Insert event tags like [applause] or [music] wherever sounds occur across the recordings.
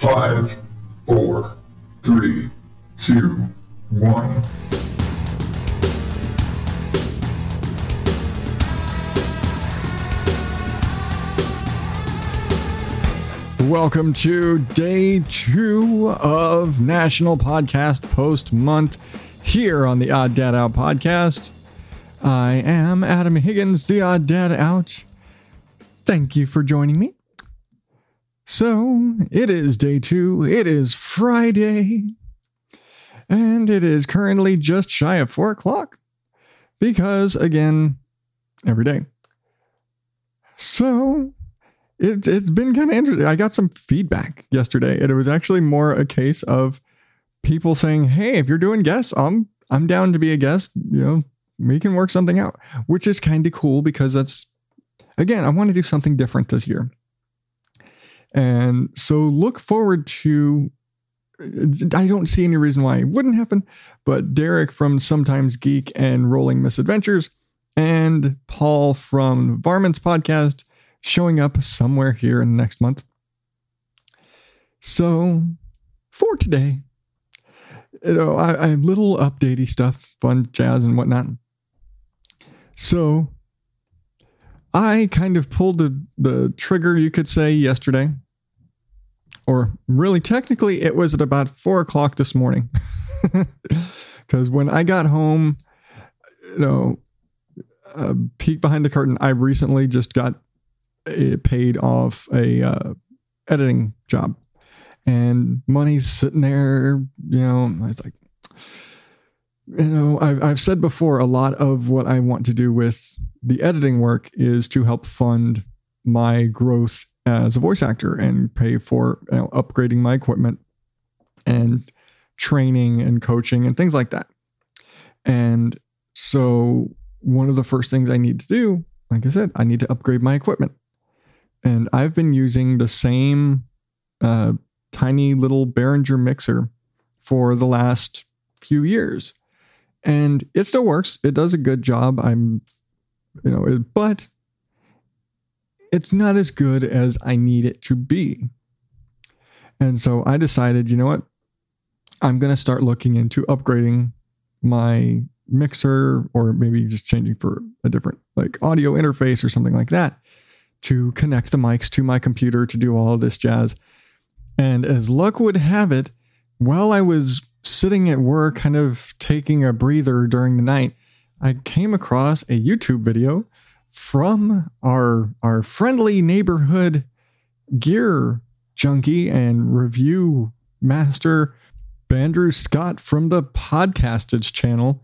Five, four, three, two, one. Welcome to day two of National Podcast Post Month here on the Odd Dad Out podcast. I am Adam Higgins, the Odd Dad Out. Thank you for joining me. So, it is day two, it is Friday, and it is currently just shy of four o'clock because, again, every day. So, it, it's been kind of interesting. I got some feedback yesterday, and it was actually more a case of people saying, "Hey, if you're doing guests, I'm I'm down to be a guest. You know, we can work something out," which is kind of cool because that's again, I want to do something different this year, and so look forward to. I don't see any reason why it wouldn't happen, but Derek from Sometimes Geek and Rolling Misadventures, and Paul from Varmints Podcast showing up somewhere here in the next month. So, for today, you know, I, I have little updatey stuff, fun jazz and whatnot. So, I kind of pulled the, the trigger, you could say, yesterday. Or really, technically, it was at about four o'clock this morning. [laughs] Because when I got home, you know, peek behind the curtain, I recently just got it paid off a uh, editing job, and money's sitting there. You know, I was like, you know, I've I've said before, a lot of what I want to do with the editing work is to help fund my growth as a voice actor and pay for you know, upgrading my equipment and training and coaching and things like that. And so one of the first things I need to do, like I said, I need to upgrade my equipment and I've been using the same uh, tiny little Behringer mixer for the last few years, and it still works. It does a good job. I'm, you know, it, but it's not as good as I need it to be. And so I decided, you know what? I'm going to start looking into upgrading my mixer or maybe just changing for a different like audio interface or something like that to connect the mics to my computer to do all this jazz. And as luck would have it, while I was sitting at work, kind of taking a breather during the night, I came across a YouTube video from our our friendly neighborhood gear junkie and review master Bandrew Scott from the Podcastage channel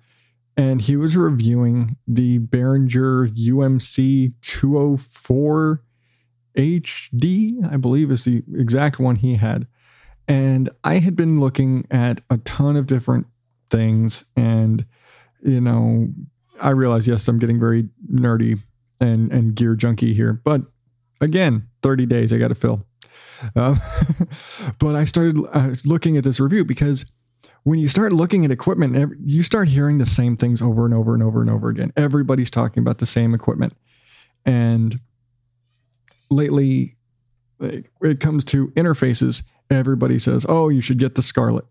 and he was reviewing the Behringer UMC 204 HD, I believe is the exact one he had. And I had been looking at a ton of different things, and you know, I realize yes, I'm getting very nerdy and and gear junkie here, but again, 30 days I got to fill. Uh, [laughs] but I started uh, looking at this review because when you start looking at equipment, you start hearing the same things over and over and over and over again. Everybody's talking about the same equipment. And lately, it comes to interfaces, everybody says, oh, you should get the Scarlett.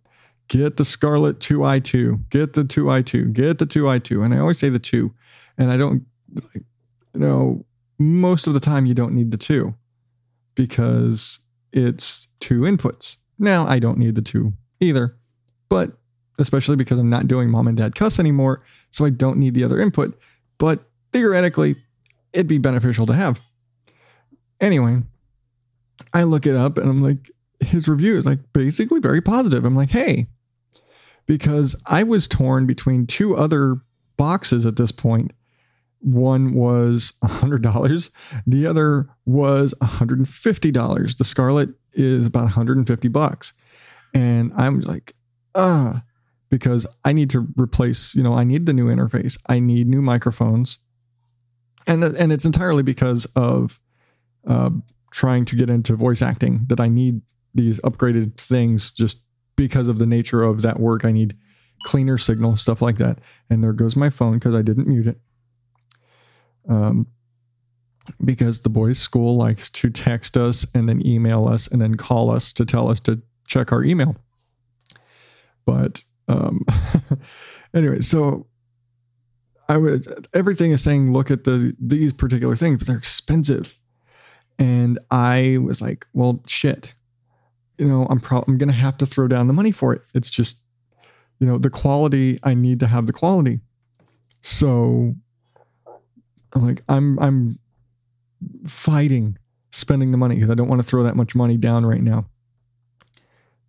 Get the Scarlett 2i2. Get the 2i2. Get the 2i2. And I always say the 2. And I don't, you know, most of the time you don't need the 2 because it's two inputs. Now, I don't need the 2 either but especially because I'm not doing mom and dad cuss anymore, so I don't need the other input. But theoretically, it'd be beneficial to have. Anyway, I look it up and I'm like, his review is like basically very positive. I'm like, hey, because I was torn between two other boxes at this point. One was $100, the other was $150. The Scarlett is about 150 bucks. And I'm like, uh, because I need to replace, you know, I need the new interface. I need new microphones. And, and it's entirely because of uh, trying to get into voice acting that I need these upgraded things just because of the nature of that work. I need cleaner signal, stuff like that. And there goes my phone because I didn't mute it. Um, because the boys' school likes to text us and then email us and then call us to tell us to check our email. But um, [laughs] anyway, so I would everything is saying look at the these particular things, but they're expensive. And I was like, well, shit. You know, I'm pro- I'm gonna have to throw down the money for it. It's just, you know, the quality. I need to have the quality. So I'm like, I'm I'm fighting spending the money because I don't want to throw that much money down right now.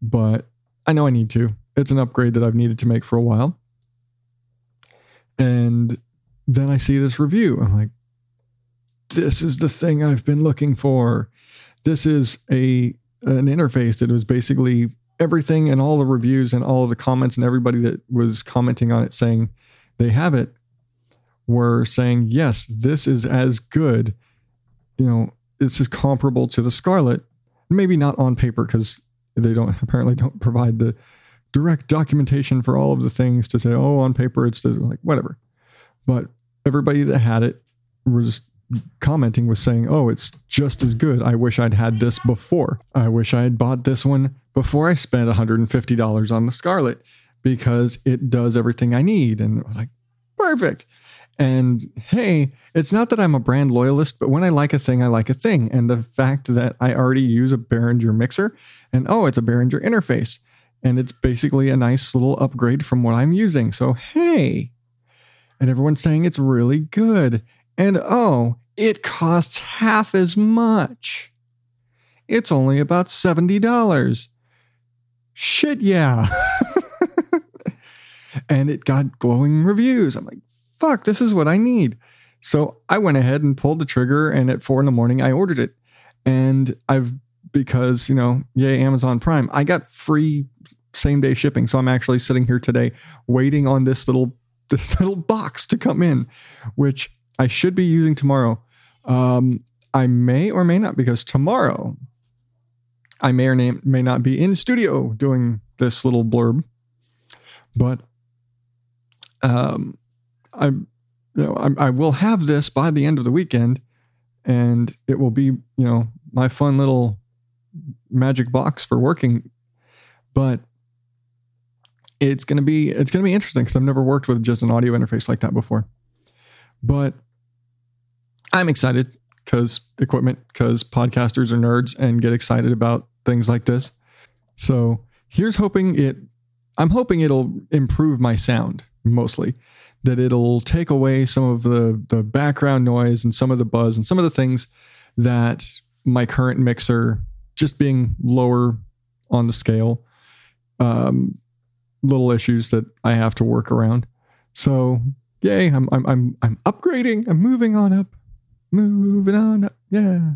But I know I need to. It's an upgrade that I've needed to make for a while. And then I see this review. I'm like, this is the thing I've been looking for. This is a an interface that was basically everything and all the reviews and all the comments and everybody that was commenting on it saying they have it were saying, yes, this is as good. You know, this is comparable to the Scarlett Maybe not on paper because they don't [laughs] apparently don't provide the direct documentation for all of the things to say, oh, on paper it's like whatever. But everybody that had it was commenting was saying, oh, it's just as good. I wish I'd had this before. I wish I had bought this one before I spent $150 on the Scarlett because it does everything I need. And like, perfect. And hey, it's not that I'm a brand loyalist, but when I like a thing, I like a thing. And the fact that I already use a Behringer mixer and oh, it's a Behringer interface and it's basically a nice little upgrade from what I'm using. So, hey, and everyone's saying it's really good. And oh, it costs half as much. It's only about $70. Shit, yeah. [laughs] and it got glowing reviews. I'm like, fuck, this is what I need. So I went ahead and pulled the trigger, and at four in the morning, I ordered it. And I've, because, you know, yay, Amazon Prime, I got free same day shipping. So I'm actually sitting here today waiting on this little [laughs] this little box to come in, which I should be using tomorrow. Um, I may or may not because tomorrow I may or may not be in studio doing this little blurb, but um, I, you know, I, I will have this by the end of the weekend, and it will be, you know, my fun little magic box for working. But it's gonna be it's gonna be interesting because I've never worked with just an audio interface like that before. But I'm excited because equipment, because podcasters are nerds and get excited about things like this. So here's hoping it. I'm hoping it'll improve my sound mostly. That it'll take away some of the the background noise and some of the buzz and some of the things that my current mixer, just being lower on the scale, um, little issues that I have to work around. So yay, I'm I'm I'm I'm upgrading. I'm moving on up. Moving on up. Yeah.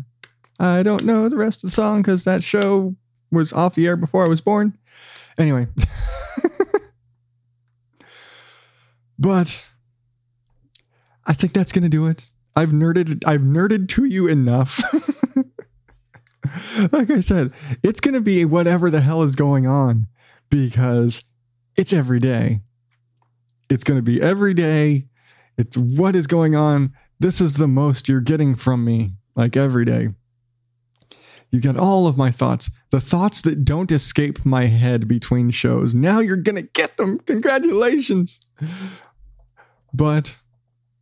I don't know the rest of the song because that show was off the air before I was born. Anyway. [laughs] but I think that's gonna do it. I've nerded I've nerded to you enough. [laughs] like I said, it's gonna be whatever the hell is going on because it's every day. It's to be every day. It's what is going on. This is the most you're getting from me, like every day. You get all of my thoughts, the thoughts that don't escape my head between shows. Now you're going to get them. Congratulations. But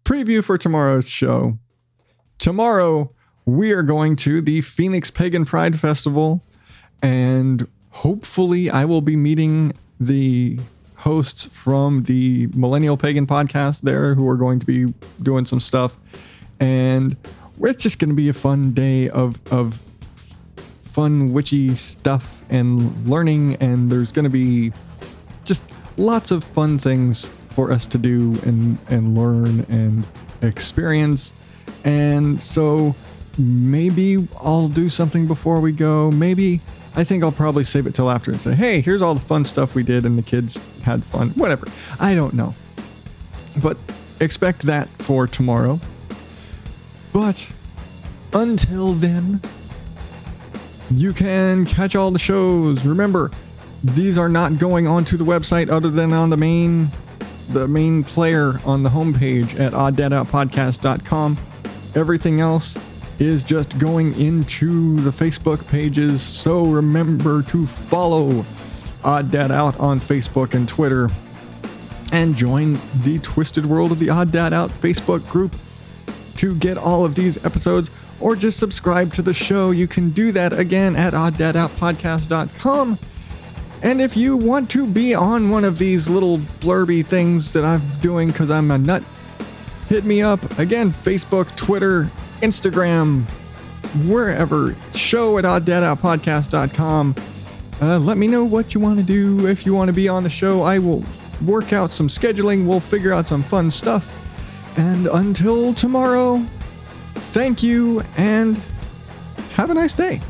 preview for tomorrow's show. Tomorrow, we are going to the Phoenix Pagan Pride Festival, and hopefully, I will be meeting the hosts from the Millennial Pagan podcast there who are going to be doing some stuff. And it's just going to be a fun day of, of fun witchy stuff and learning. And there's going to be just lots of fun things for us to do and, and learn and experience. And so maybe I'll do something before we go. Maybe I think I'll probably save it till after and say, hey, here's all the fun stuff we did and the kids had fun. Whatever. I don't know. But expect that for tomorrow. But until then, you can catch all the shows. Remember, these are not going onto the website other than on the main the main player on the homepage at odddadoutpodcast.com. Everything else is just going into the Facebook pages. So remember to follow Odd Dad Out on Facebook and Twitter and join the Twisted World of the Odd Dad Out Facebook group to get all of these episodes or just subscribe to the show. You can do that again at oddadoutpodcast.com. And if you want to be on one of these little blurby things that I'm doing because I'm a nut, hit me up. Again, Facebook, Twitter, Instagram, wherever. Show at oddadoutpodcast.com. Uh, let me know what you want to do. If you want to be on the show, I will work out some scheduling. We'll figure out some fun stuff. And until tomorrow, thank you and have a nice day.